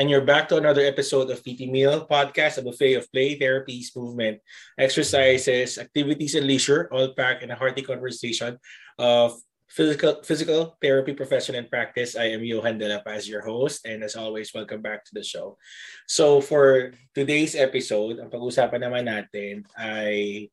and you're back to another episode of PT Meal Podcast, a buffet of play, therapies, movement, exercises, activities, and leisure, all packed in a hearty conversation of physical physical therapy profession and practice. I am Johan Dela as your host, and as always, welcome back to the show. So for today's episode, ang pag-usapan naman natin ay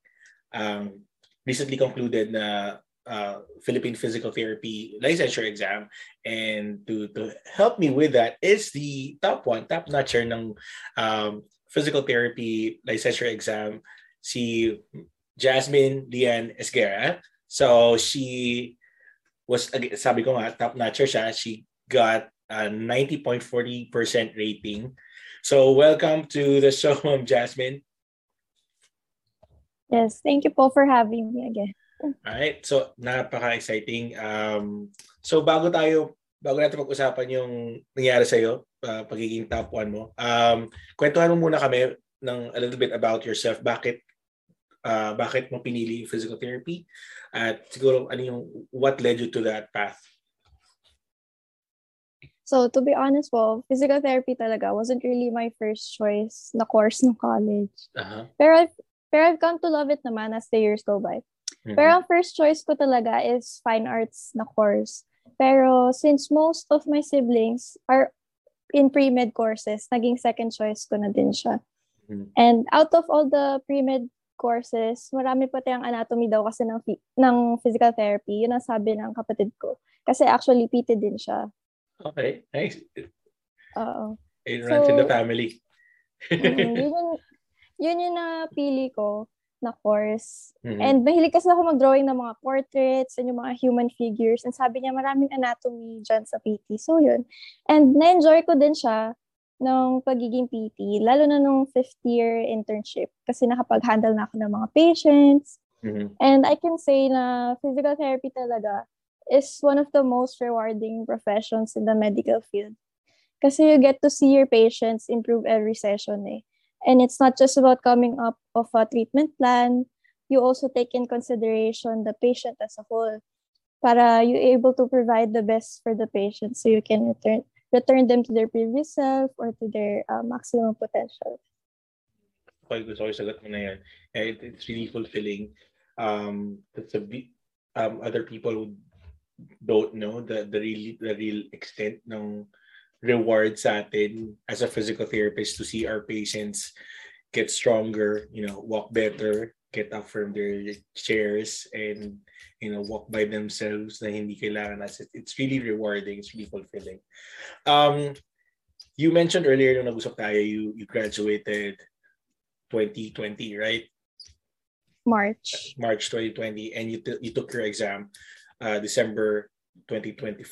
um, recently concluded na uh, Philippine Physical Therapy licensure exam. And to, to help me with that is the top one, top notcher ng um, physical therapy licensure exam, si Jasmine Lian Esguera. So she was, sabi ko nga, top notcher siya. She got a 90.40% rating. So welcome to the show, Jasmine. Yes, thank you Paul, for having me again. Alright, so napaka-exciting. Um, so bago tayo, bago natin pag-usapan yung nangyari sa'yo, uh, pagiging top 1 mo, um, kwentuhan mo muna kami ng a little bit about yourself. Bakit uh, bakit mo pinili physical therapy? At siguro ano yung, what led you to that path? So, to be honest po, physical therapy talaga wasn't really my first choice na course ng college. Uh-huh. Pero, I've, pero I've come to love it naman as the years go by. Mm-hmm. Pero ang first choice ko talaga is fine arts na course. Pero since most of my siblings are in pre-med courses, naging second choice ko na din siya. Mm-hmm. And out of all the pre-med courses, marami pa tayong anatomy daw kasi ng, ng physical therapy. Yun ang sabi ng kapatid ko. Kasi actually, PT din siya. Okay, nice. Oo. It runs so, in the family. mm, yun, yung, yun yung napili ko na course. Mm-hmm. And mahilig kasi ako mag-drawing ng mga portraits and yung mga human figures. And sabi niya, maraming anatomy dyan sa PT. So, yun. And na-enjoy ko din siya nung pagiging PT, lalo na nung fifth year internship kasi nakapag-handle na ako ng mga patients. Mm-hmm. And I can say na physical therapy talaga is one of the most rewarding professions in the medical field. Kasi you get to see your patients improve every session eh. And it's not just about coming up of a treatment plan. You also take in consideration the patient as a whole para you able to provide the best for the patient so you can return return them to their previous self or to their uh, maximum potential. Quite gusto ko sagot mo na yan. It, it's really fulfilling. Um, that's a um, other people who don't know the the real the real extent ng reward sa atin as a physical therapist to see our patients get stronger, you know, walk better, get up from their chairs and you know walk by themselves na hindi kailangan as it's really rewarding it's really fulfilling. Um you mentioned earlier nung nag-usap tayo you you graduated 2020 right? March. March 2020 and you t- you took your exam uh, December 2021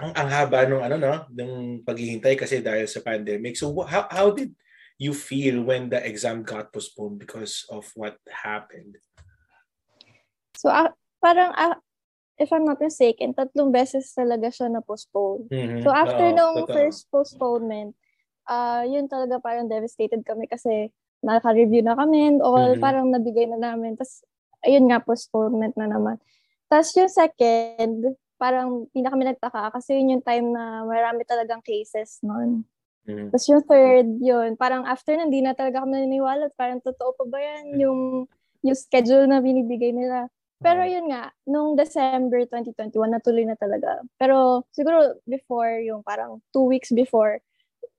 ang, ang haba nung ano no, ng paghihintay kasi dahil sa pandemic. So how how did you feel when the exam got postponed because of what happened? So uh, parang uh, if I'm not mistaken, tatlong beses talaga siya na postpone. Mm-hmm. So after Oo, nung totoo. first postponement, uh, yun talaga parang devastated kami kasi naka-review na kami and all, mm-hmm. parang nabigay na namin. Tapos, ayun nga, postponement na naman. Tapos yung second, parang hindi na kami nagtaka kasi yun yung time na marami talagang cases noon. Mm-hmm. Tapos yung third, yun, parang after na, hindi na talaga kami naniniwala. Parang totoo pa ba yan mm. yung, yung schedule na binibigay nila. Pero yun nga, nung December 2021, natuloy na talaga. Pero siguro before, yung parang two weeks before,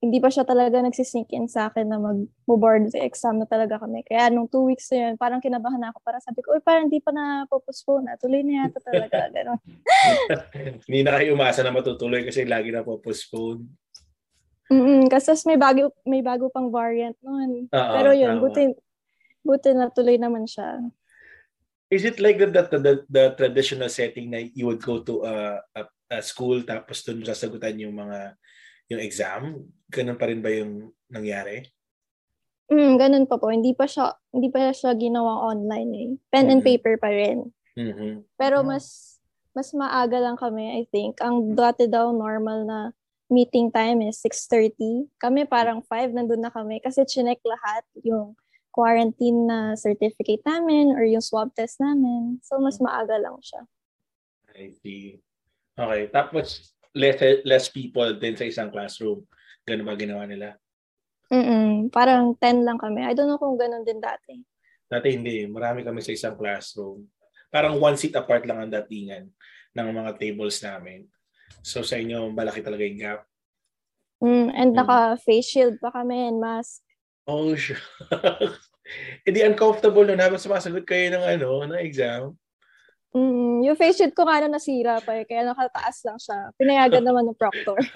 hindi pa siya talaga nagsisink in sa akin na mag-board sa exam na talaga kami. Kaya nung two weeks na yun, parang kinabahan na ako. Parang sabi ko, uy, parang hindi pa na postpone na. Tuloy na yata talaga. Ganon. hindi na kayo umasa na matutuloy kasi lagi na po-postpone. Mm kasi may bago, may bago pang variant noon. Pero yun, tama. buti, buti na tuloy naman siya. Is it like the, the, the, the traditional setting na you would go to a, a, a school tapos doon sasagutan yung mga yung exam? Ganun pa rin ba yung nangyari? Mm, ganun pa po. Hindi pa siya hindi pa siya ginawa online eh. Pen mm-hmm. and paper pa rin. Mm-hmm. Pero mm-hmm. mas mas maaga lang kami, I think. Ang dati daw normal na meeting time is 6.30. Kami parang 5 nandun na kami kasi chinek lahat yung quarantine na certificate namin or yung swab test namin. So, mas mm-hmm. maaga lang siya. I see. Okay. Tapos, less, less people din sa isang classroom. Ganun ba ginawa nila? Mm Parang 10 lang kami. I don't know kung ganun din dati. Dati hindi. Marami kami sa isang classroom. Parang one seat apart lang ang datingan ng mga tables namin. So sa inyo, malaki talaga yung gap. Mm, and mm. naka-face shield pa kami and mask. Oh, sure. Hindi uncomfortable nun habang sumasagot kayo ng ano, ng exam. Mm, yung face shield ko nga na nasira pa eh, kaya nakataas lang siya. Pinayagan naman ng proctor.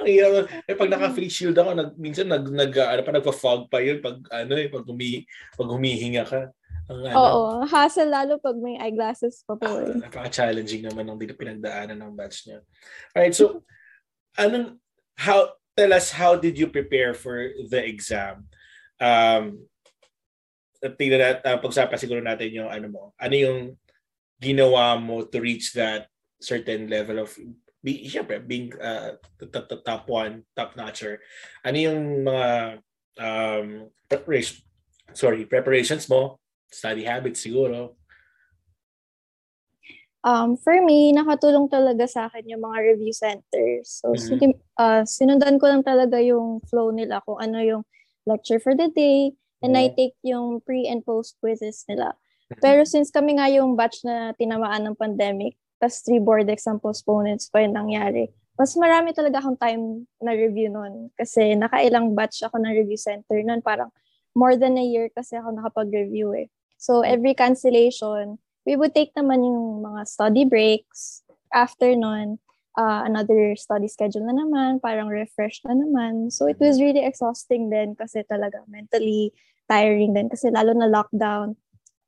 Ang hirap. Eh, pag naka-face shield ako, nag, minsan nag, nag, ano pa, nagpa-fog pa yun pag, ano eh, pag, humi, pag humihinga ka. Ang, ano, Oo, hassle lalo pag may eyeglasses pa po. Eh. Napaka-challenging naman ng pinagdaanan ng batch niya. Alright, so, anong, how, tell us, how did you prepare for the exam? Um, tingnan natin, uh, pag-usapan siguro natin yung ano mo, ano yung ginawa mo to reach that certain level of be, syempre, being uh, top one, top notcher, ano yung mga um, preparation, sorry, preparations mo, study habits siguro? Um, for me, nakatulong talaga sa akin yung mga review centers. So, mm-hmm. uh, sinundan ko lang talaga yung flow nila kung ano yung lecture for the day, and mm-hmm. I take yung pre and post quizzes nila. Pero since kami nga yung batch na tinamaan ng pandemic, tapos three board exam postponements pa yung nangyari. Mas marami talaga akong time na review noon kasi nakailang batch ako ng review center noon. Parang more than a year kasi ako nakapag-review eh. So every cancellation, we would take naman yung mga study breaks. After noon, uh, another study schedule na naman, parang refresh na naman. So it was really exhausting din kasi talaga mentally tiring din kasi lalo na lockdown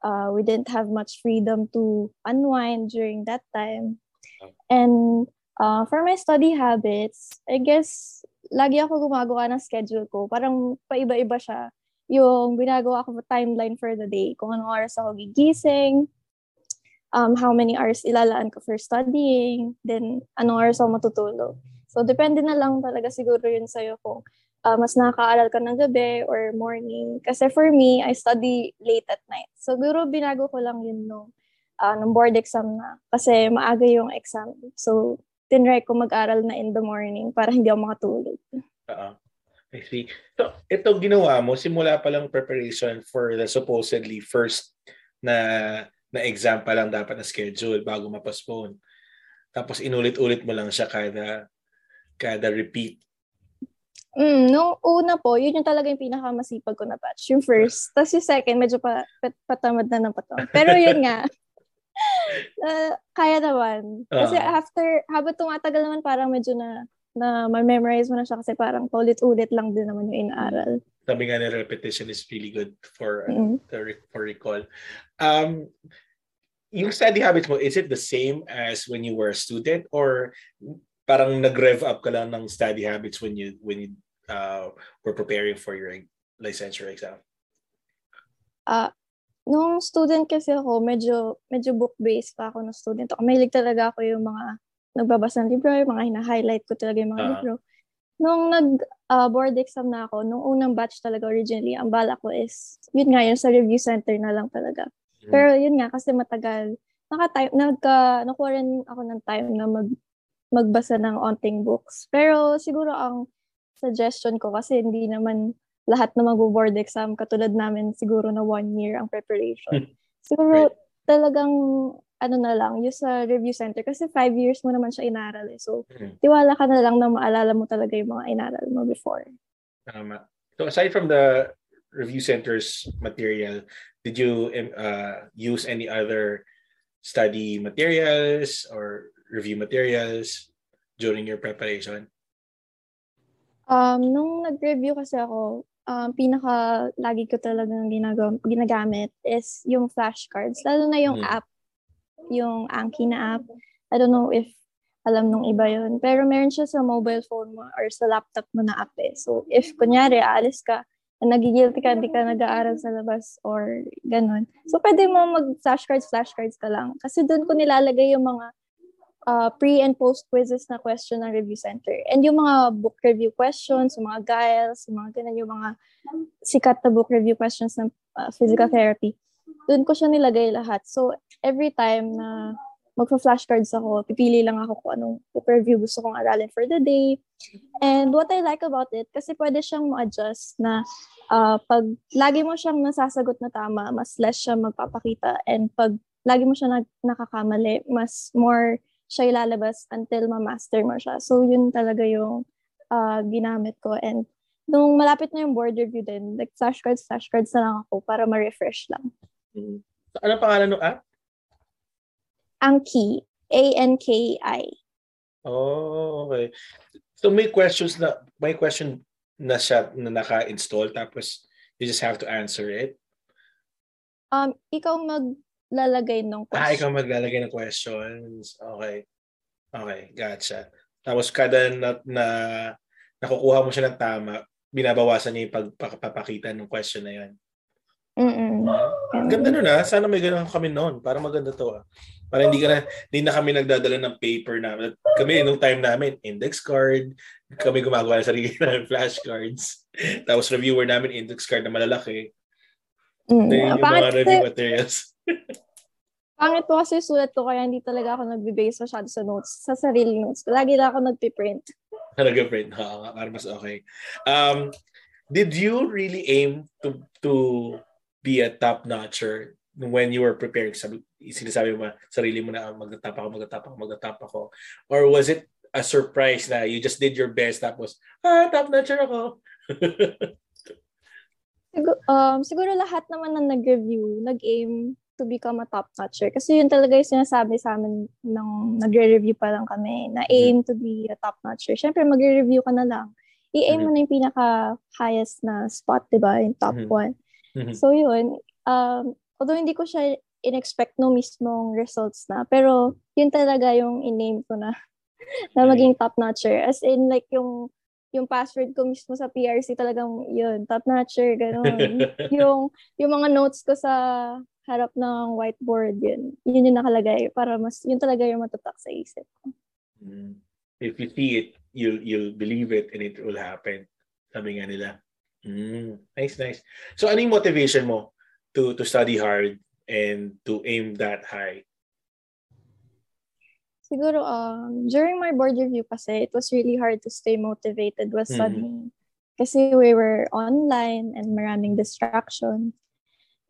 uh, we didn't have much freedom to unwind during that time. And uh, for my study habits, I guess, lagi ako gumagawa ng schedule ko. Parang paiba-iba siya. Yung binagawa ko timeline for the day. Kung anong oras ako gigising, um, how many hours ilalaan ko for studying, then anong oras ako matutulog. So, depende na lang talaga siguro yun sa'yo kung uh, mas nakakaaral ka ng gabi or morning. Kasi for me, I study late at night. So, guro binago ko lang yun no, uh, nung board exam na. Kasi maaga yung exam. So, tinry ko mag-aral na in the morning para hindi ako makatulog. Uh-huh. I see. So, ito ginawa mo, simula pa lang preparation for the supposedly first na na exam pa lang dapat na schedule bago ma-postpone. Tapos inulit-ulit mo lang siya kada kada repeat Mm, nung una po, yun yung talaga yung pinakamasipag ko na batch. Yung first. Tapos yung second, medyo pa, pat, patamad na ng patamad. Pero yun nga, uh, kaya naman. Kasi uh-huh. after, habang tumatagal naman, parang medyo na, na ma-memorize mo na siya kasi parang paulit-ulit lang din naman yung inaaral. Sabi nga na repetition is really good for, mm-hmm. uh, for recall. Um, yung study habits mo, is it the same as when you were a student or parang nag-rev up ka lang ng study habits when you when you uh, were preparing for your licensure exam? Uh, nung student kasi ako, medyo medyo book-based pa ako ng student. Ako, mahilig talaga ako yung mga nagbabasa ng libro, yung mga hina-highlight ko talaga yung mga uh-huh. libro. Nung nag-board uh, exam na ako, nung unang batch talaga originally, ang bala ko is, yun nga, yun sa review center na lang talaga. Mm-hmm. Pero yun nga, kasi matagal, naka-time, nagka, nakuha rin ako ng time na mag magbasa ng onting books. Pero siguro ang suggestion ko kasi hindi naman lahat na mag-board exam katulad namin siguro na one year ang preparation. Hmm. Siguro right. talagang ano na lang, yung sa review center kasi five years mo naman siya inaral eh. So, mm-hmm. tiwala ka na lang na maalala mo talaga yung mga inaral mo before. Tama. So, aside from the review center's material, did you uh, use any other study materials or review materials during your preparation? Um, nung nag-review kasi ako, um, pinaka lagi ko talagang ginag- ginagamit is yung flashcards. Lalo na yung mm. app, yung Anki na app. I don't know if alam nung iba yon Pero meron siya sa mobile phone mo or sa laptop mo na app eh. So, if kunyari, aalis ka, nagigilty ka, hindi ka nag-aaral sa labas or ganun. So, pwede mo mag-flashcards, flashcards ka lang. Kasi doon ko nilalagay yung mga uh, pre and post quizzes na question ng review center. And yung mga book review questions, yung mga guiles, yung mga ganun, yung mga sikat na book review questions ng uh, physical therapy, doon ko siya nilagay lahat. So, every time na magpa-flashcards ako. Pipili lang ako kung anong review gusto kong aralin for the day. And what I like about it, kasi pwede siyang ma-adjust na uh, pag lagi mo siyang nasasagot na tama, mas less siya magpapakita. And pag lagi mo siya nag- nakakamali, mas more siya ilalabas until ma-master mo siya. So, yun talaga yung uh, ginamit ko. And nung malapit na yung board review din, like flashcards, flashcards na lang ako para ma-refresh lang. Ano pangalan ng app? Anki. A-N-K-I. Oh, okay. So may questions na, may question na siya na naka-install tapos you just have to answer it? Um, ikaw maglalagay ng questions. Ah, ikaw maglalagay ng questions. Okay. Okay, gotcha. Tapos kada na, na nakukuha mo siya ng tama, binabawasan niya yung pagpapakita ng question na yan. Mm-mm. Ganda nun ah. Sana may ganun kami noon. Para maganda to ah. Para hindi ka na, hindi na kami nagdadala ng paper na. Kami, nung time namin, index card. Kami gumagawa ng sarili ng flashcards. Tapos reviewer namin, index card na malalaki. Mm. yung mga review materials. Pangit po kasi sulat ko kaya hindi talaga ako nagbe-base masyado sa notes, sa sarili notes. Lagi lang ako nagpiprint. Nag-print, ha, para mas okay. Um, did you really aim to to be a top-notcher when you were preparing? Sabi, sinasabi mo, sarili mo na, magtatap ako, magtatap ako, magtatap ako. Or was it a surprise na you just did your best tapos, ah, top-notcher ako? siguro, um, siguro lahat naman na nag-review, nag-aim to become a top-notcher. Kasi yun talaga yung sinasabi sa amin nung nagre-review pa lang kami, na mm-hmm. aim to be a top-notcher. Siyempre, magre-review ka na lang. I-aim mo mm-hmm. na yung pinaka-highest na spot, di ba? Yung top mm-hmm. one. Mm-hmm. So yun, um, although hindi ko siya in-expect no mismong results na, pero yun talaga yung in-name ko na na maging top-notcher. As in, like, yung yung password ko mismo sa PRC talagang yun, top-notcher, gano'n. yung, yung mga notes ko sa harap ng whiteboard, yun. Yun yung nakalagay para mas, yun talaga yung matatak sa isip ko. Mm. If you see it, you'll, you'll believe it and it will happen. Sabi nga nila. Mm, nice, nice. So ano yung motivation mo to to study hard and to aim that high? Siguro, um, during my board review kasi, it was really hard to stay motivated with mm-hmm. studying. Mm. Kasi we were online and maraming distraction.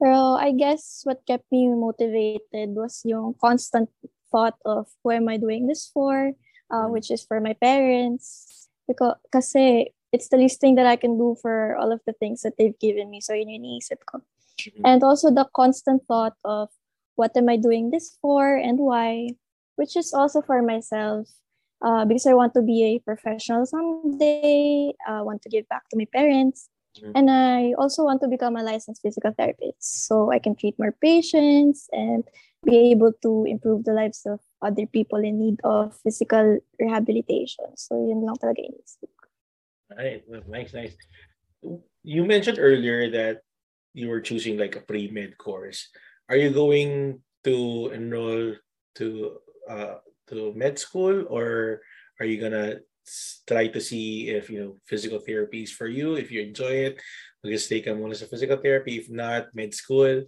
Pero I guess what kept me motivated was yung constant thought of who am I doing this for, uh, mm. which is for my parents. Because, kasi it's the least thing that I can do for all of the things that they've given me. So yun yung iniisip ko. Mm-hmm. And also the constant thought of what am I doing this for and why, which is also for myself. Uh, because I want to be a professional someday. I uh, want to give back to my parents. Mm-hmm. And I also want to become a licensed physical therapist so I can treat more patients and be able to improve the lives of other people in need of physical rehabilitation. So yun lang talaga inisip Right. Nice, nice. You mentioned earlier that you were choosing like a pre-med course. Are you going to enroll to uh, to med school or are you gonna try to see if you know physical therapy is for you if you enjoy it mag-stay ka muna sa physical therapy if not med school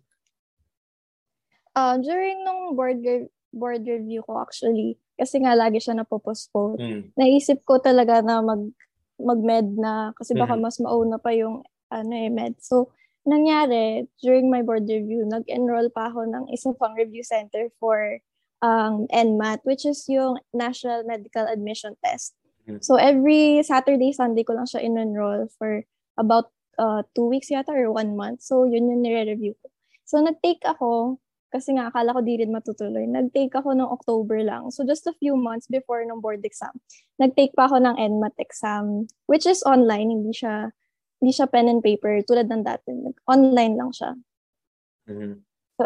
uh, during nung board re- board review ko actually kasi nga lagi siya na postpone mm. naisip ko talaga na mag mag-med na kasi baka mm-hmm. mas mauna pa yung ano eh, med. So, nangyari, during my board review, nag-enroll pa ako ng isa pang review center for um, NMAT, which is yung National Medical Admission Test. Mm-hmm. So, every Saturday, Sunday ko lang siya in-enroll for about uh, two weeks yata or one month. So, yun yung nire-review ko. So, nag-take ako kasi nga, akala ko di rin matutuloy. Nag-take ako ng October lang. So, just a few months before ng board exam. Nag-take pa ako ng NMAT exam, which is online. Hindi siya, hindi siya pen and paper tulad ng dati. Online lang siya. Mm-hmm. So,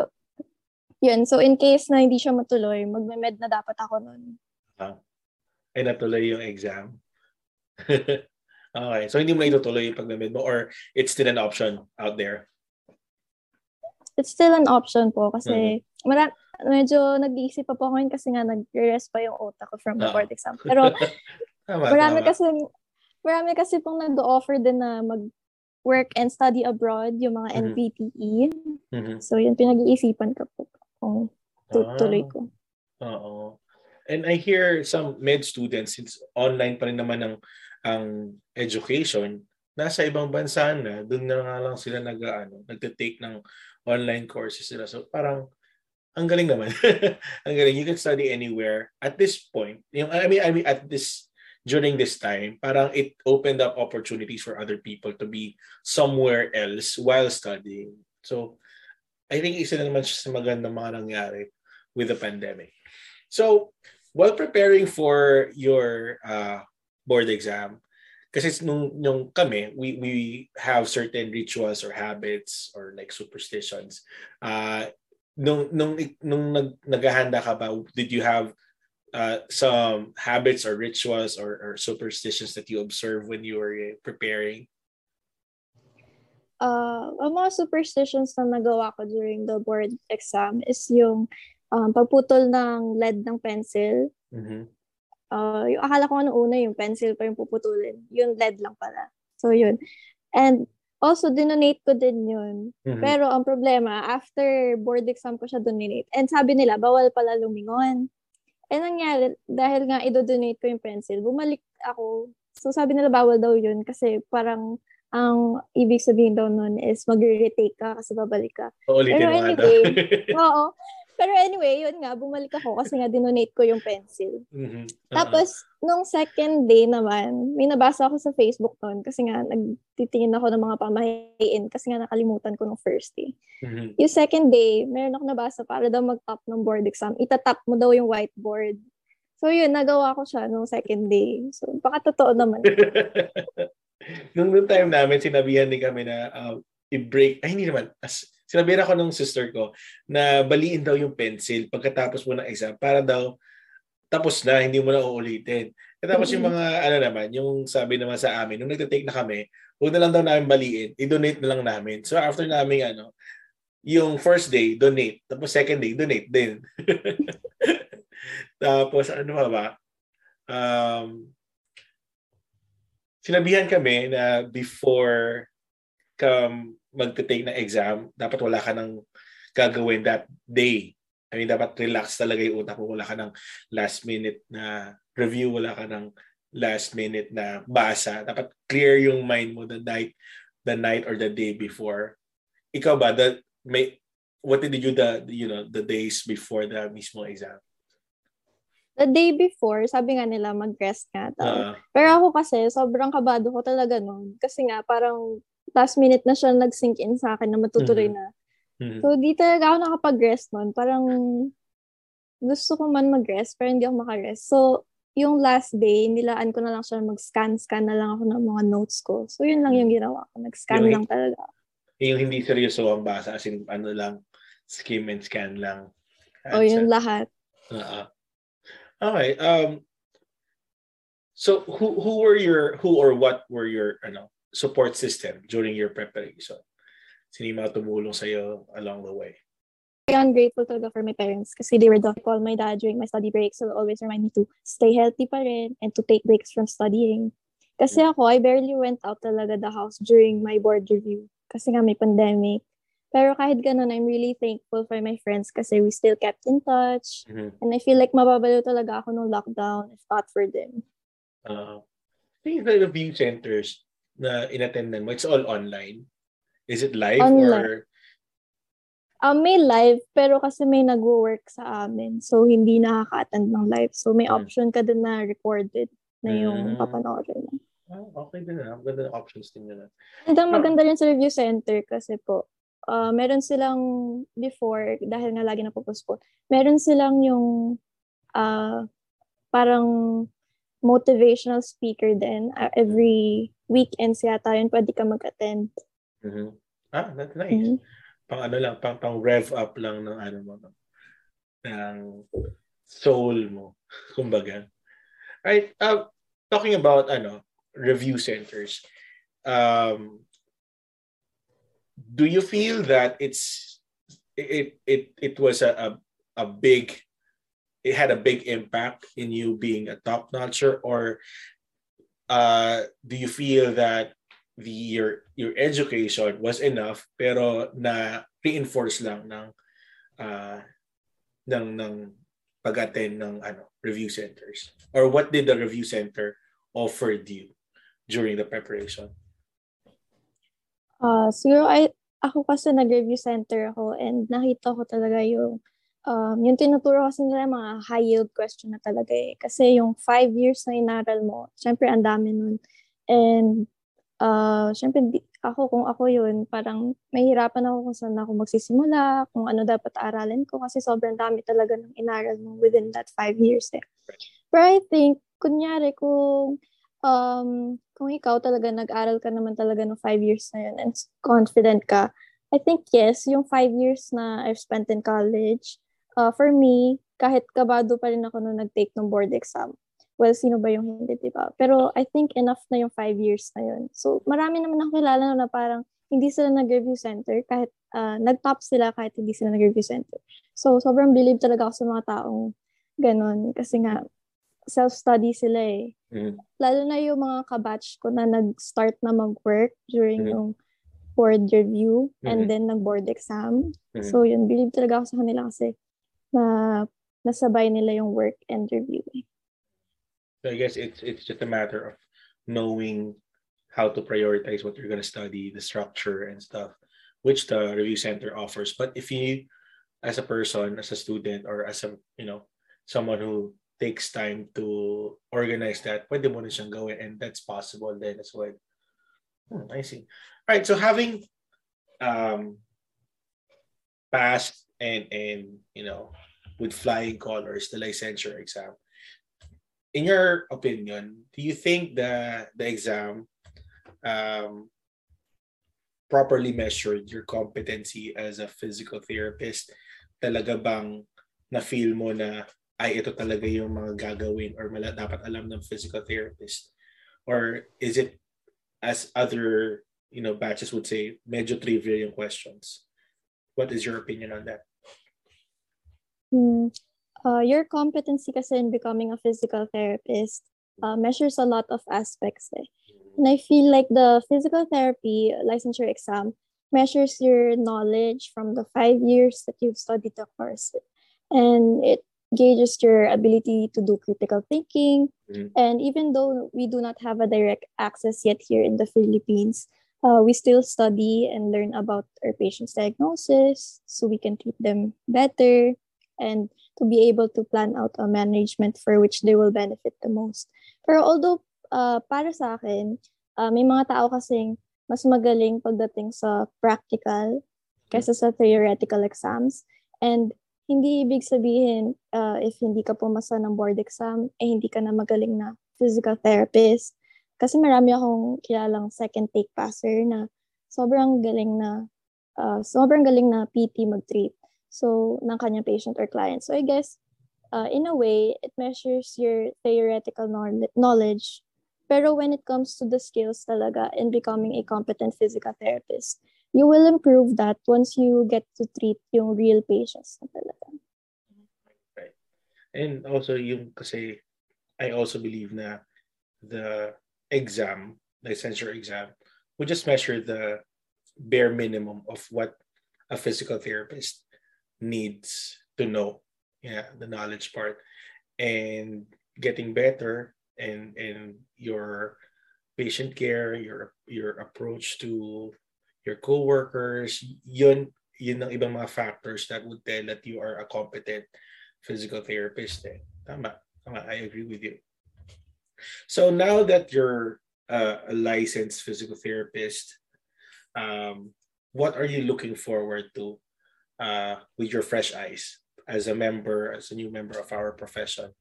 yun. So, in case na hindi siya matuloy, magme-med na dapat ako nun. Ah. Ay, natuloy yung exam. okay. So, hindi mo na itutuloy yung pag-med mo or it's still an option out there? It's still an option po kasi mm-hmm. mara- medyo nag-iisip pa po ako yun kasi nga nag-rest pa yung utak ko from the board exam. Pero tama, marami tama. kasi marami kasi pong nag-offer din na mag work and study abroad, yung mga mm-hmm. NPTE. Mm-hmm. So, yun, pinag-iisipan ko po kung tutuloy ah. ko. Oo. And I hear some med students, since online pa rin naman ang, ang education, nasa ibang bansa na, doon na nga lang sila nag, ano, nagte-take ng online courses nila. So parang, ang galing naman. ang galing. You can study anywhere. At this point, yung, I mean, I mean, at this, during this time, parang it opened up opportunities for other people to be somewhere else while studying. So, I think isa na naman sa magandang mga nangyari with the pandemic. So, while preparing for your uh, board exam, kasi nung, nung kami, we, we have certain rituals or habits or like superstitions. Uh, nung, nung, nung nag, naghahanda ka ba, did you have uh, some habits or rituals or, or superstitions that you observe when you were preparing? Uh, ang mga superstitions na nagawa ko during the board exam is yung um, pagputol ng lead ng pencil. Mm-hmm. Uh, yung akala ko ano una, yung pencil pa yung puputulin. Yung lead lang pala. So, yun. And also, dinonate ko din yun. Mm-hmm. Pero ang problema, after board exam ko siya donate. And sabi nila, bawal pala lumingon. And nangyari, dahil nga idodonate ko yung pencil, bumalik ako. So, sabi nila, bawal daw yun kasi parang ang ibig sabihin daw nun is magre-retake ka kasi babalik ka. Uulitin Pero anyway, oo. Pero anyway, yun nga, bumalik ako kasi nga dinonate ko yung pencil. Mm-hmm. Uh-huh. Tapos, nung second day naman, may nabasa ako sa Facebook noon kasi nga nagtitingin ako ng mga pamahiin kasi nga nakalimutan ko nung first day. Mm-hmm. Yung second day, meron ako nabasa para daw mag-top ng board exam. Itatap mo daw yung whiteboard. So yun, nagawa ko siya nung second day. So baka totoo naman. nung, nung time namin, sinabihan din kami na uh, i-break, ay hindi naman, as, sinabihan ako ng sister ko na baliin daw yung pencil pagkatapos mo ng exam para daw tapos na, hindi mo na uulitin. At tapos yung mga, ano naman, yung sabi naman sa amin, nung nagtitake na kami, huwag na lang daw namin baliin, i-donate na lang namin. So after namin, ano, yung first day, donate. Tapos second day, donate din. tapos ano pa ba? Um, sinabihan kami na before ka magte-take ng exam, dapat wala ka nang gagawin that day. I mean, dapat relax talaga yung utak mo. Wala ka ng last minute na review, wala ka ng last minute na basa. Dapat clear yung mind mo the night, the night or the day before. Ikaw ba, the, may, what did you do the, you know, the days before the mismo exam? The day before, sabi nga nila mag-rest nga daw. Uh, Pero ako kasi, sobrang kabado ko talaga noon. Kasi nga, parang last minute na siya nag-sink in sa akin na matutuloy mm-hmm. na. Mm-hmm. So, di talaga ako nakapag-rest nun. Parang gusto ko man mag-rest, pero hindi ako makarest. So, yung last day, nilaan ko na lang siya mag-scan-scan na lang ako ng mga notes ko. So, yun lang yung ginawa ko. Nag-scan yung, lang talaga. Yung hindi seryoso ang basa, as in, ano lang, skim and scan lang. O, oh, yung lahat. Uh-huh. Okay. Um, so, who who were your, who or what were your, ano, support system during your preparation? Sino yung mga tumulong sa'yo along the way? I'm grateful talaga for my parents kasi they were the call my dad during my study breaks so always remind me to stay healthy pa rin and to take breaks from studying. Kasi ako, I barely went out talaga the house during my board review kasi nga may pandemic. Pero kahit ganun, I'm really thankful for my friends kasi we still kept in touch. Mm-hmm. And I feel like mababalo talaga ako nung lockdown if not for them. Uh, I think the review centers, na inattendan mo, it's all online? Is it live online. or? Um, may live, pero kasi may nagwo-work sa amin. So, hindi nakaka-attend ng live. So, may hmm. option ka din na recorded na yung hmm. papanoorin mo. Oh, okay din na. Maganda na options din nila. And ang maganda rin sa review center kasi po, uh, meron silang before, dahil nga lagi na po meron silang yung uh, parang motivational speaker din. Uh, every weekends yata yun, pwede ka mag-attend. Mm-hmm. Ah, that's nice. Mm-hmm. Pang ano lang, pang, pang rev up lang ng ano mo, ng soul mo, kumbaga. Right, uh, talking about ano, review centers, um, do you feel that it's it it it was a, a, a big it had a big impact in you being a top notcher or uh, do you feel that the your your education was enough pero na reinforce lang ng uh, ng ng pag-attend ng ano, review centers? Or what did the review center offered you during the preparation? Uh, siguro I, ako kasi nag-review center ako and nakita ko talaga yung um, yung tinuturo kasi nila mga high yield question na talaga eh. Kasi yung five years na inaral mo, syempre ang dami nun. And uh, syempre di, ako kung ako yun, parang mahirapan ako kung saan ako magsisimula, kung ano dapat aralin ko kasi sobrang dami talaga ng inaral mo within that five years eh. But I think, kunyari kung um, kung ikaw talaga nag-aral ka naman talaga ng five years na yun and confident ka, I think yes, yung five years na I've spent in college, uh, for me, kahit kabado pa rin ako nung nag-take ng board exam. Well, sino ba yung hindi, di ba? Pero I think enough na yung five years na yun. So, marami naman ako kilala na parang hindi sila nag-review center kahit uh, nag-top sila kahit hindi sila nag-review center. So, sobrang believe talaga ako sa mga taong ganun. Kasi nga, self-study sila eh. Mm-hmm. Lalo na yung mga kabatch ko na nag-start na mag-work during mm-hmm. yung board review mm-hmm. and then nag-board exam. Mm-hmm. So yun, believe talaga ako sa kanila kasi na nasabay nila yung work and review. Eh. So I guess it's it's just a matter of knowing how to prioritize what you're going to study, the structure and stuff, which the review center offers. But if you, as a person, as a student, or as a you know someone who takes time to organize that, pwede mo na siyang gawin and that's possible then as well. Hmm, I see. All right, so having um, passed and and you know with flying colors the licensure exam, in your opinion, do you think the the exam um, properly measured your competency as a physical therapist? Talaga bang na feel mo na ay ito talaga yung mga gagawin or mala, dapat alam ng physical therapist? Or is it, as other you know batches would say, medyo trivial yung questions? What is your opinion on that? Hmm. Uh, your competency kasi in becoming a physical therapist uh, measures a lot of aspects. Eh. And I feel like the physical therapy licensure exam measures your knowledge from the five years that you've studied the course. And it gauges your ability to do critical thinking. Mm-hmm. And even though we do not have a direct access yet here in the Philippines, uh, we still study and learn about our patient's diagnosis so we can treat them better and to be able to plan out a management for which they will benefit the most. Pero although uh, para sa akin, uh, may mga tao kasing mas magaling pagdating sa practical kaysa sa theoretical exams. And hindi ibig sabihin uh, if hindi ka pumasa ng board exam, eh hindi ka na magaling na physical therapist. Kasi marami akong kilalang second take passer na sobrang galing na uh, sobrang galing na PT mag-treat. So, ng kanyang patient or client. So, I guess, uh, in a way, it measures your theoretical knowledge. Pero when it comes to the skills talaga in becoming a competent physical therapist, you will improve that once you get to treat yung real patients na talaga. Right. And also yung kasi I also believe na the exam, the licensure exam, would just measure the bare minimum of what a physical therapist needs to know. Yeah, the knowledge part. And getting better and and your patient care, your your approach to your co-workers, yun, yun ang ibang mga factors that would tell that you are a competent physical therapist. Eh. Tama, tama, I agree with you. So now that you're uh, a licensed physical therapist, um, what are you looking forward to uh, with your fresh eyes as a member, as a new member of our profession?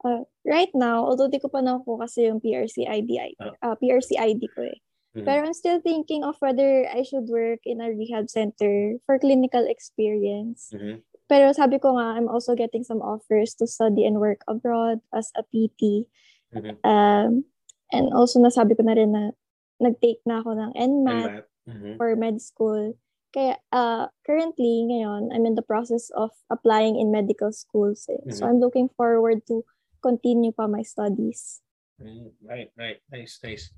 Uh, right now, although di ko pa nakuha kasi yung PRC ID, uh, uh, PRC ID ko eh. Mm-hmm. Pero I'm still thinking of whether I should work in a rehab center for clinical experience. Mm-hmm. Pero sabi ko nga, I'm also getting some offers to study and work abroad as a PT. Mm-hmm. Um, and also nasabi ko na rin na nag-take na ako ng NMAT, mm-hmm. for med school. Kaya uh, currently, ngayon, I'm in the process of applying in medical schools. Eh. Mm-hmm. So I'm looking forward to continue pa my studies. Mm, right, right. Nice, nice.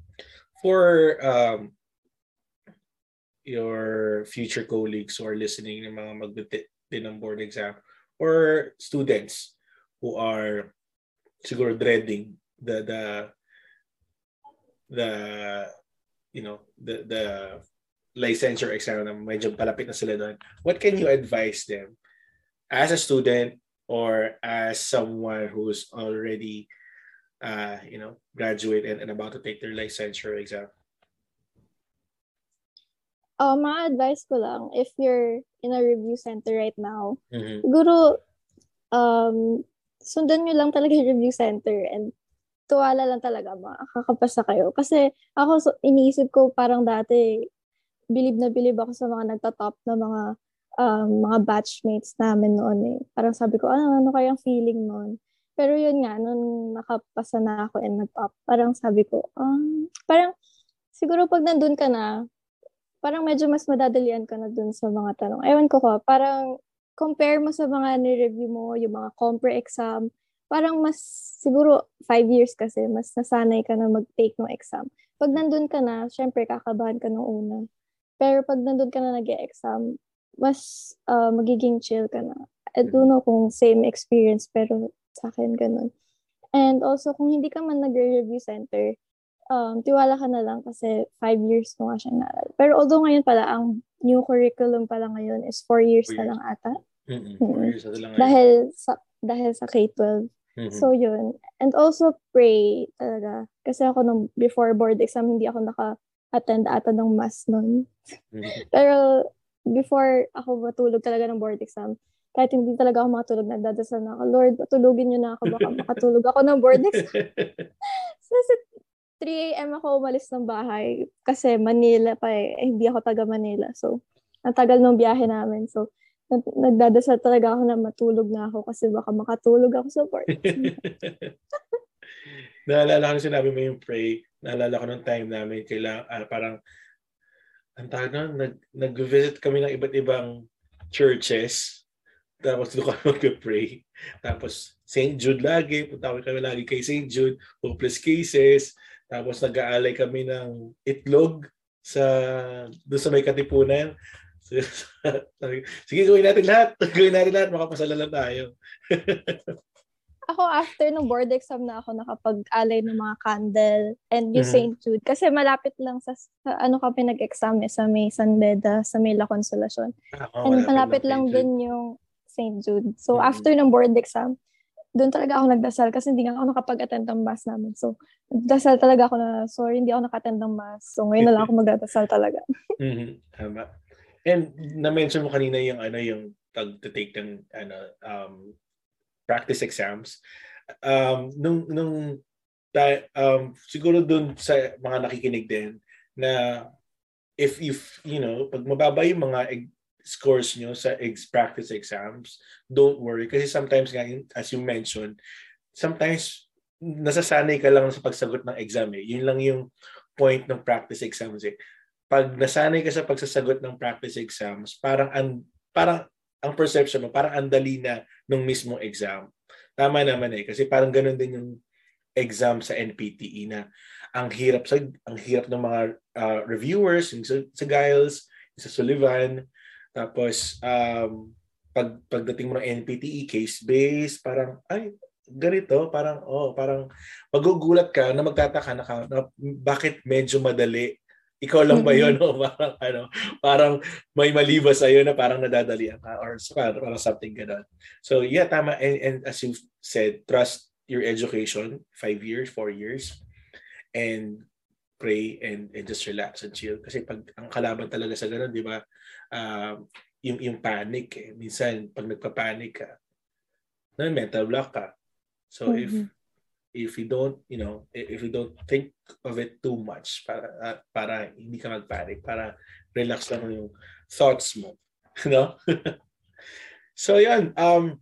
for um, your future colleagues who are listening ng mga magdete ng board exam or students who are siguro dreading the the the you know the the licensure exam na medyo palapit na sila doon, what can you advise them as a student or as someone who's already uh, you know graduate and, and about to take their licensure exam? Uh, mga advice ko lang, if you're in a review center right now, mm-hmm. siguro um, sundan nyo lang talaga yung review center and tuwala lang talaga makakapasa kayo. Kasi ako, so, iniisip ko parang dati, bilib na bilib ako sa mga nagtatop na mga um, mga batchmates namin noon eh. Parang sabi ko, ano, ano kayang feeling noon? Pero yun nga, nung nakapasa na ako and nag-top, parang sabi ko, um, parang siguro pag nandun ka na, parang medyo mas madadalian ka na dun sa mga tanong. Ewan ko ko, parang compare mo sa mga ni-review mo, yung mga compre exam, parang mas, siguro, five years kasi, mas nasanay ka na mag-take ng exam. Pag nandun ka na, syempre, kakabahan ka nung una. Pero pag nandun ka na nag-exam, mas uh, magiging chill ka na. I don't know kung same experience, pero sa akin ganun. And also, kung hindi ka man nag-review center, um, tiwala ka na lang kasi five years mo nga siyang naaral. Pero although ngayon pala, ang new curriculum pala ngayon is four years, four years. na lang ata. Mm-hmm. Four mm-hmm. years na lang Dahil sa, dahil sa K-12. Mm-hmm. So, yun. And also, pray talaga. Kasi ako nung before board exam, hindi ako naka-attend ata ng mass nun. Mm-hmm. Pero, before ako matulog talaga ng board exam, kahit hindi talaga ako makatulog, nagdadasal na ako, Lord, patulogin niyo na ako, baka makatulog ako ng board exam. so, sa 3 a.m. ako umalis ng bahay kasi Manila pa eh. eh hindi ako taga Manila. So, ang tagal ng biyahe namin. So, nagdadasal talaga ako na matulog na ako kasi baka makatulog ako sa board. Naalala ko na sinabi mo yung pray. Naalala ko nung time namin, kailangan, uh, parang, ang tawag na, nag, nag-visit kami ng iba't ibang churches tapos doon kami mag-pray. Tapos St. Jude lagi, punta kami lagi kay St. Jude, hopeless cases. Tapos nag-aalay kami ng itlog sa doon sa may katipunan. Sige, gawin natin lahat. Gawin natin lahat. Makapasala tayo. Ako after ng board exam na ako nakapag-alay ng mga candle and yung mm-hmm. St. Jude. Kasi malapit lang sa, sa ano kami nag-exam eh, sa may San Beda, sa may La Consolacion. Oh, and malapit lang din yung St. Jude. So, mm-hmm. after ng board exam, doon talaga ako nagdasal kasi hindi nga ako nakapag-attend ng mass namin. So, nagdasal talaga ako na, sorry, hindi ako naka-attend ng mass. So, ngayon na lang ako magdadasal talaga. mm-hmm. Tama. And na-mention mo kanina yung ano yung pag-take ng ano um practice exams. Um nung nung um siguro doon sa mga nakikinig din na if if you know pag mababa yung mga scores nyo sa ex practice exams, don't worry. Kasi sometimes as you mentioned, sometimes nasasanay ka lang sa pagsagot ng exam eh. Yun lang yung point ng practice exams eh. Pag nasanay ka sa pagsasagot ng practice exams, parang an, parang ang perception mo, parang andali na nung mismo exam. Tama naman eh. Kasi parang ganun din yung exam sa NPTE na ang hirap sa ang hirap ng mga uh, reviewers yung sa, sa Giles, sa Sullivan, tapos, um, pag, pagdating mo ng NPTE, case-based, parang, ay, ganito, parang, oh, parang magugulat ka na magtataka na, ka, na bakit medyo madali. Ikaw lang ba yun? Mm-hmm. O parang, ano, parang may mali ba sa'yo na parang nadadalian ka or parang, something gano'n. So, yeah, tama. And, and as you said, trust your education, five years, four years, and pray and, and just relax and chill. Kasi pag ang kalaban talaga sa ganun, di ba, uh, yung, yung panic eh. Minsan, pag nagpa-panic ka, na mental block ka. So mm-hmm. if if you don't, you know, if you don't think of it too much para uh, para hindi ka mag-panic, para relax lang yung thoughts mo, know? so yan, um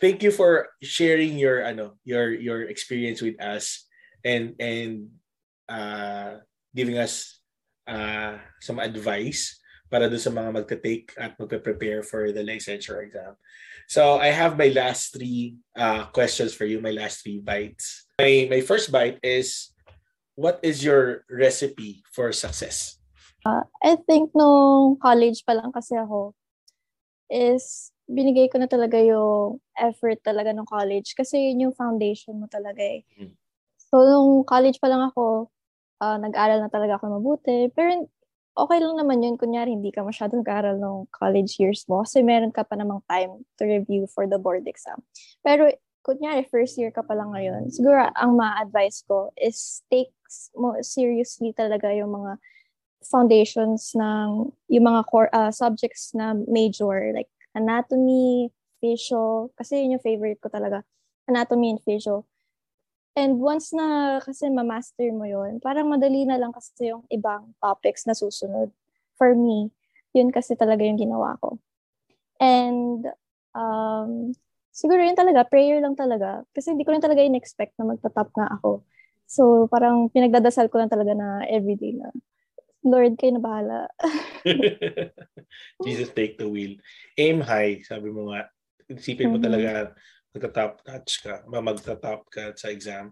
thank you for sharing your ano, your your experience with us and and uh giving us uh some advice para doon sa mga magte-take at magpe-prepare for the licensure exam. So I have my last three uh, questions for you, my last three bites. My, my first bite is, what is your recipe for success? Uh, I think no college pa lang kasi ako is binigay ko na talaga yung effort talaga ng college kasi yun yung foundation mo talaga eh. Mm. So, nung college pa lang ako, uh, nag-aral na talaga ako mabuti. Pero okay lang naman yun. Kunyari, hindi ka masyadong nag-aral ng college years mo kasi meron ka pa namang time to review for the board exam. Pero, kunyari, first year ka pa lang ngayon, siguro ang ma-advise ko is take mo seriously talaga yung mga foundations ng yung mga core uh, subjects na major like anatomy, physio, kasi yun yung favorite ko talaga, anatomy and physio. And once na kasi ma-master mo yun, parang madali na lang kasi yung ibang topics na susunod. For me, yun kasi talaga yung ginawa ko. And um, siguro yun talaga, prayer lang talaga. Kasi hindi ko rin talaga in-expect na magta-top nga ako. So, parang pinagdadasal ko lang talaga na everyday na Lord, kayo na bahala. Jesus, take the wheel. Aim high, sabi mo nga. Isipin mo mm-hmm. talaga, magta-top notch ka, magta-top ka sa exam.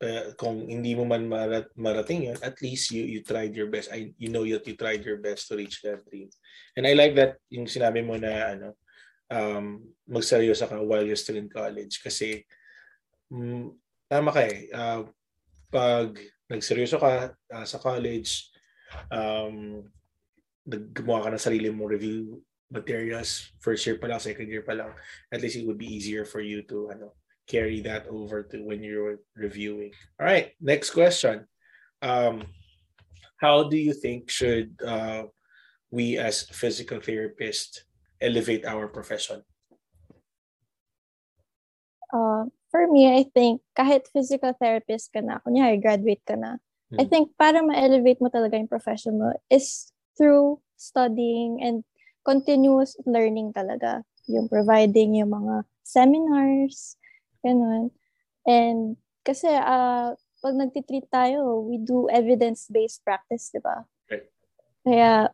Uh, kung hindi mo man marat- marating yun, at least you you tried your best. I, you know that you tried your best to reach that dream. And I like that yung sinabi mo na ano, um, magseryoso ka while you're still in college. Kasi, um, tama ka eh. Uh, pag nagseryoso ka uh, sa college, um, gumawa ka ng sarili mong review materials first year pa lang, second year pa lang, at least it would be easier for you to ano, carry that over to when you're reviewing. All right, next question. Um, how do you think should uh, we as physical therapists elevate our profession? Uh, for me, I think kahit physical therapist ka na, kunyari graduate ka na, I hmm. think para ma-elevate mo talaga yung profession mo is through studying and continuous learning talaga. Yung providing yung mga seminars, ganun. And kasi uh, pag nagtitreat tayo, we do evidence-based practice, di ba? Right. Kaya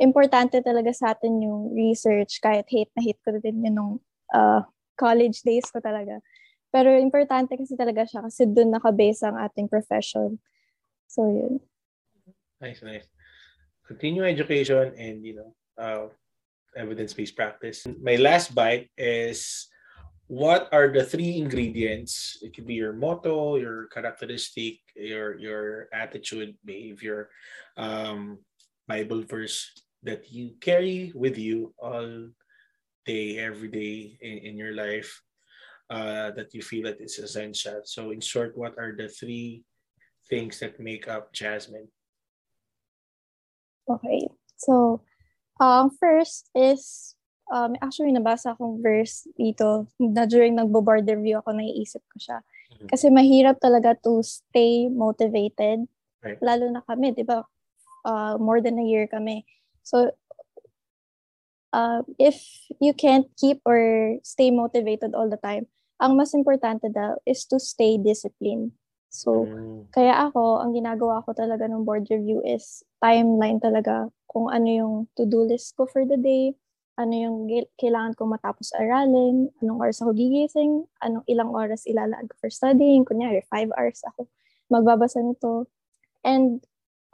importante talaga sa atin yung research kahit hate na hate ko din yun nung uh, college days ko talaga. Pero importante kasi talaga siya kasi doon nakabase ang ating profession. So, yun. Nice, nice. Continue education and, you know, uh, evidence-based practice. My last bite is what are the three ingredients? It could be your motto, your characteristic, your your attitude, behavior, um, Bible verse that you carry with you all day, every day in, in your life uh, that you feel that it's essential. So, in short, what are the three things that make up Jasmine? Okay. So, um, first is, um, actually nabasa akong verse dito na during nagbo-board review ako, naiisip ko siya. Mm-hmm. Kasi mahirap talaga to stay motivated. Right. Lalo na kami, di ba? Uh, more than a year kami. So, uh, if you can't keep or stay motivated all the time, ang mas importante daw is to stay disciplined. So, mm. kaya ako, ang ginagawa ko talaga ng board review is timeline talaga kung ano yung to-do list ko for the day, ano yung kailangan ko matapos aralin, anong oras ako gigising, anong ilang oras ilalaan ko for studying. Kunyari, five hours ako magbabasa nito. And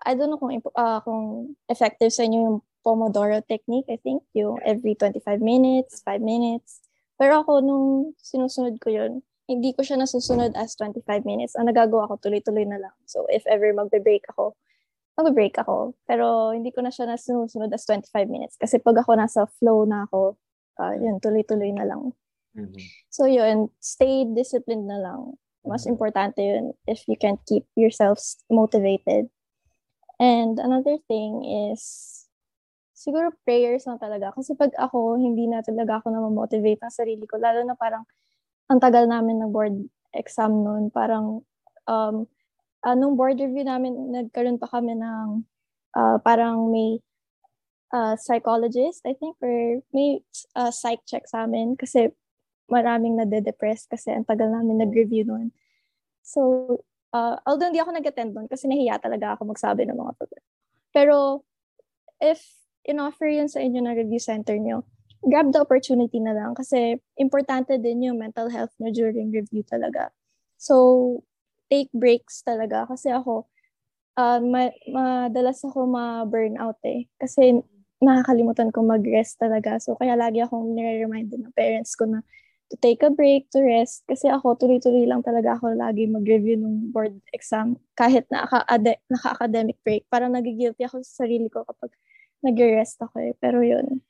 I don't know kung, uh, kung effective sa inyo yung Pomodoro technique. I think yung every 25 minutes, 5 minutes. Pero ako, nung sinusunod ko yun, hindi ko siya nasusunod as 25 minutes. Ang nagagawa ko, tuloy-tuloy na lang. So, if ever magbe-break ako, magbe-break ako. Pero, hindi ko na siya nasusunod as 25 minutes. Kasi pag ako nasa flow na ako, uh, yun, tuloy-tuloy na lang. Mm-hmm. So, yun, stay disciplined na lang. Mas mm-hmm. importante yun if you can't keep yourself motivated. And another thing is, siguro prayers lang talaga. Kasi pag ako, hindi na talaga ako na motivate ang sarili ko. Lalo na parang, ang tagal namin ng board exam noon. Parang, um, anong board review namin, nagkaroon pa kami ng, uh, parang may uh, psychologist, I think, or may uh, psych check sa amin kasi maraming nade-depress kasi ang tagal namin nag-review noon. So, uh, although hindi ako nag-attend noon kasi nahiya talaga ako magsabi ng mga problem. Pero, if in-offer yun sa inyo na review center nyo, grab the opportunity na lang kasi importante din yung mental health nyo during review talaga. So, take breaks talaga kasi ako, uh, ma- madalas ako ma-burnout eh. Kasi nakakalimutan ko mag-rest talaga. So, kaya lagi akong nire-remind ng parents ko na to take a break, to rest. Kasi ako, tuloy-tuloy lang talaga ako lagi mag-review ng board exam kahit na naka-academic break. Parang nagigilty ako sa sarili ko kapag nag-rest ako eh. Pero yun,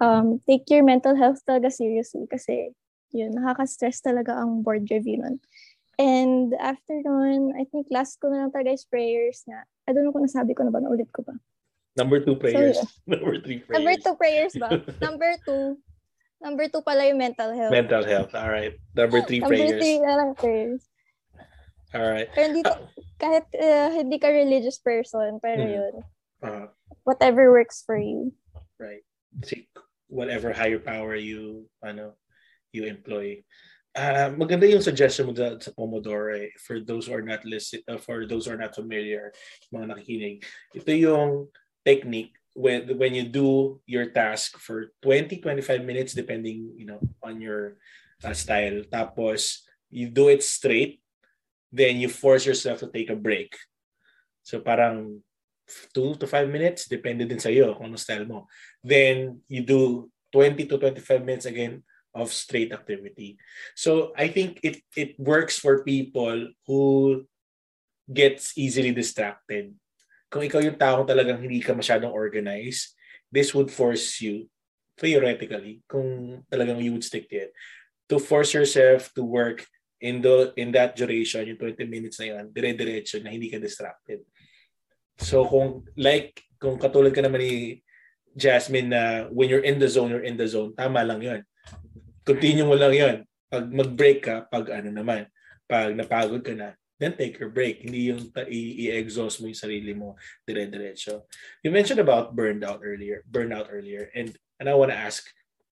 um, take your mental health talaga seriously kasi yun, nakaka-stress talaga ang board review nun. And after nun, I think last ko na lang talaga is prayers nga. I don't know kung nasabi ko na ba, naulit ko ba. Number two prayers. So, yeah. Number three prayers. Number two prayers ba? Number two, Number two pala yung mental health. Mental health. All right. Number three Number prayers. Number three na lang prayers. All right. Pero hindi, uh, kahit uh, hindi ka religious person, pero mm. yun. Uh, whatever works for you. Right. See, whatever higher power you, ano, you employ. Uh, maganda yung suggestion mo sa, Pomodoro eh, for those who are not listen, uh, for those who are not familiar, mga nakikinig. Ito yung technique when when you do your task for 20 25 minutes depending you know on your uh, style tapos you do it straight then you force yourself to take a break so parang 2 to 5 minutes depende din sa iyo kung ano style mo. Then you do 20 to 25 minutes again of straight activity. So i think it it works for people who gets easily distracted. Kung ikaw yung taong talagang hindi ka masyadong organized, this would force you, theoretically, kung talagang you would stick to it, to force yourself to work in the in that duration, yung 20 minutes na yan, dire-diretso na hindi ka distracted. So kung like, kung katulad ka naman ni Jasmine na when you're in the zone, you're in the zone, tama lang yun. Continue mo lang yun. Pag mag-break ka, pag ano naman, pag napagod ka na, then take your break. Hindi yung i-exhaust mo yung sarili mo dire-diretso. You mentioned about burnout earlier, burnout earlier, and and I want to ask,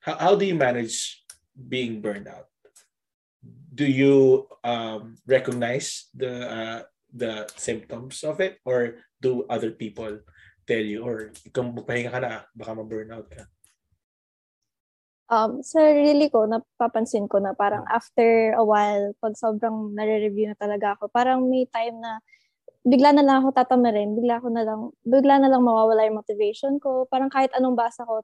how, how do you manage being burned out? Do you um, recognize the uh, the symptoms of it, or do other people tell you, or kung magpahinga ka na, baka ma-burnout ka? um, sa sarili ko, napapansin ko na parang after a while, pag sobrang nare-review na talaga ako, parang may time na bigla na lang ako tatamarin, bigla ko na lang, bigla na lang mawawala yung motivation ko. Parang kahit anong basa ko,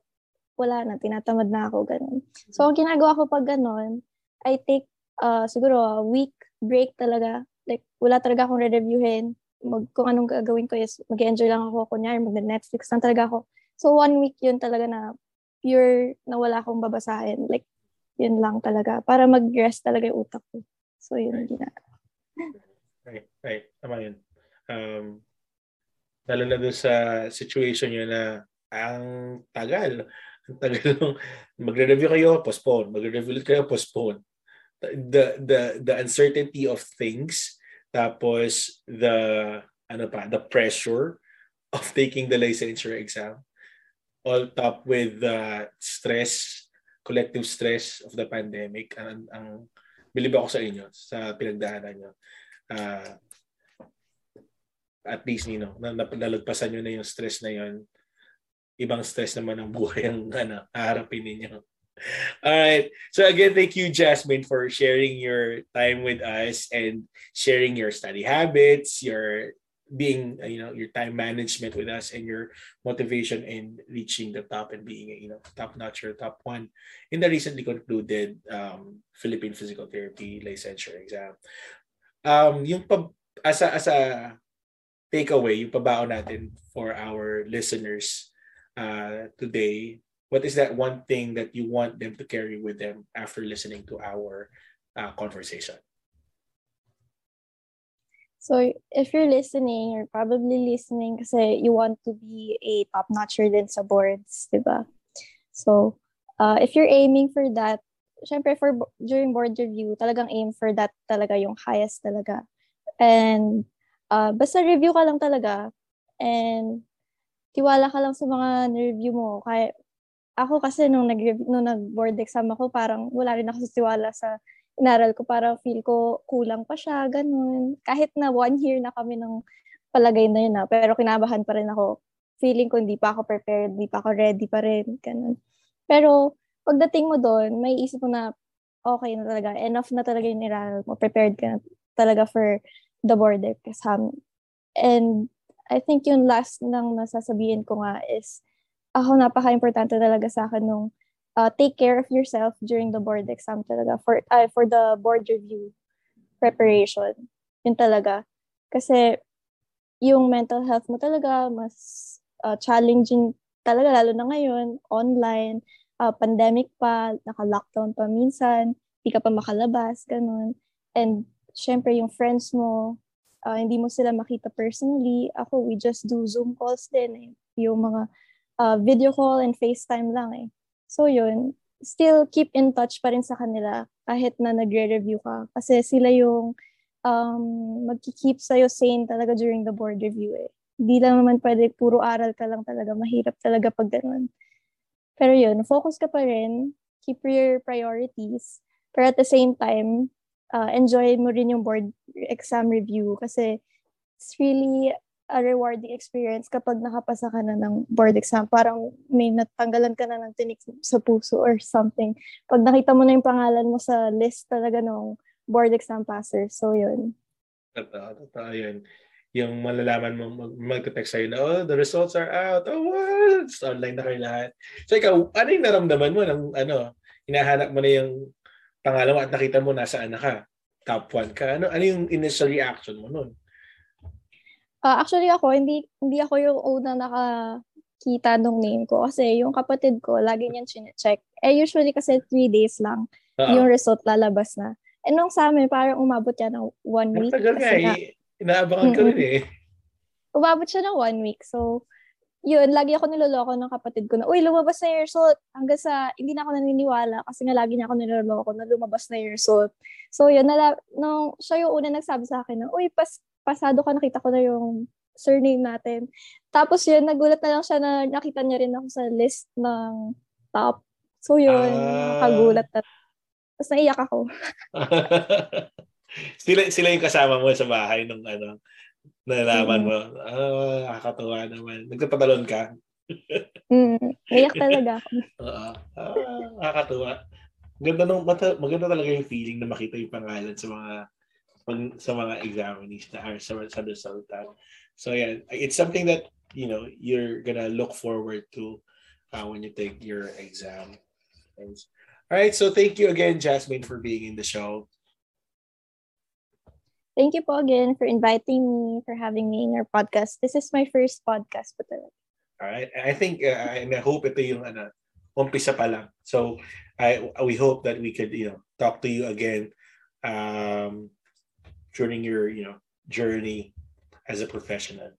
wala na, tinatamad na ako, ganun. So, ang ginagawa ko pag ganun, I take uh, siguro a week break talaga. Like, wala talaga akong re-reviewin. Mag, kung anong gagawin ko is mag-enjoy lang ako, kunyari, mag-Netflix lang talaga ako. So, one week yun talaga na pure na wala akong babasahin. Like, yun lang talaga. Para mag-rest talaga yung utak ko. So, yun right. ginagawa. Right, right. Tama yun. Um, lalo na doon sa situation yun na ang tagal. Ang tagal nung magre-review kayo, postpone. Magre-review kayo, postpone. The, the, the uncertainty of things, tapos the, ano pa, the pressure of taking the licensure exam all top with the stress, collective stress of the pandemic. Ang, ang bilib ako sa inyo, sa pinagdaanan nyo. Uh, at least, you know, na, nalagpasan nyo na yung stress na yon ibang stress naman ng buhay ang ano, haharapin ninyo. All right. So again, thank you, Jasmine, for sharing your time with us and sharing your study habits, your being you know your time management with us and your motivation in reaching the top and being you know top notch or top one in the recently concluded um, Philippine Physical Therapy licensure exam. Um, yung pa, as a, as a takeaway, yung pabaon natin for our listeners uh, today, what is that one thing that you want them to carry with them after listening to our uh, conversation? So if you're listening, you're probably listening kasi you want to be a top-notcher din sa boards, di? So uh, if you're aiming for that, syempre for during board review, talagang aim for that talaga yung highest talaga. And uh, basta review ka lang talaga and tiwala ka lang sa mga review mo. Kaya ako kasi nung nag nung nag-board exam ako, parang wala rin ako sa sa inaral ko para feel ko kulang pa siya, ganun. Kahit na one year na kami ng palagay na yun na, pero kinabahan pa rin ako. Feeling ko hindi pa ako prepared, hindi pa ako ready pa rin, ganun. Pero pagdating mo doon, may isip mo na okay na talaga, enough na talaga yung inaral mo, prepared ka na talaga for the board exam. And I think yung last nang nasasabihin ko nga is ako napaka-importante talaga sa akin nung uh, take care of yourself during the board exam talaga for uh, for the board review preparation. Yun talaga. Kasi yung mental health mo talaga mas uh, challenging talaga lalo na ngayon online uh, pandemic pa naka-lockdown pa minsan hindi ka pa makalabas ganun and syempre yung friends mo uh, hindi mo sila makita personally ako we just do zoom calls din eh. yung mga uh, video call and FaceTime lang eh So yun, still keep in touch pa rin sa kanila kahit na nagre-review ka. Kasi sila yung um, magkikeep sa'yo sane talaga during the board review eh. Hindi lang naman pwede puro aral ka lang talaga. Mahirap talaga pag ganun. Pero yun, focus ka pa rin. Keep your priorities. Pero at the same time, uh, enjoy mo rin yung board exam review kasi it's really a rewarding experience kapag nakapasa ka na ng board exam. Parang may natanggalan ka na ng tinik sa puso or something. Pag nakita mo na yung pangalan mo sa list talaga ng board exam passer. So, yun. Totoo, totoo yun. Yung malalaman mo, mag- mag-text sa'yo na, oh, the results are out. Oh, what? So, online na kayo lahat. So, ikaw, ano yung naramdaman mo ng, ano, hinahanap mo na yung pangalan mo at nakita mo nasaan na ka? Top 1 ka. Ano, ano yung initial reaction mo nun? Uh, actually ako, hindi hindi ako yung una nakakita nung name ko kasi yung kapatid ko, lagi niyan chine-check. Eh usually kasi three days lang Uh-oh. yung result lalabas na. Eh nung sa amin, parang umabot yan ng one week. Matagal nga eh. Inaabangan ko rin eh. Umabot siya ng one week. So, yun, lagi ako niloloko ng kapatid ko na, uy, lumabas na yung result. Hanggang sa, hindi na ako naniniwala kasi nga lagi niya ako niloloko na lumabas na yung result. So, yun, nala, nung siya yung una nagsabi sa akin na, uy, pas, pasado ka, nakita ko na yung surname natin. Tapos yun, nagulat na lang siya na nakita niya rin ako sa list ng top. So yun, uh... nakagulat na. Tapos naiyak ako. sila, sila yung kasama mo sa bahay nung ano, nalaman mm. mo. Ah, nakakatuwa naman. Nagtatalon ka? mm, naiyak talaga ako. Oo. Ah, nakakatuwa. Ganda nung, maganda talaga yung feeling na makita yung pangalan sa mga pag, sa mga examinees na are sa, sa resulta. So yeah, it's something that you know you're gonna look forward to uh, when you take your exam. All right, so thank you again, Jasmine, for being in the show. Thank you po again for inviting me, for having me in your podcast. This is my first podcast po talaga. All right. I think, uh, and I hope ito yung ano, umpisa pa lang. So, I we hope that we could, you know, talk to you again um, during your you know journey as a professional.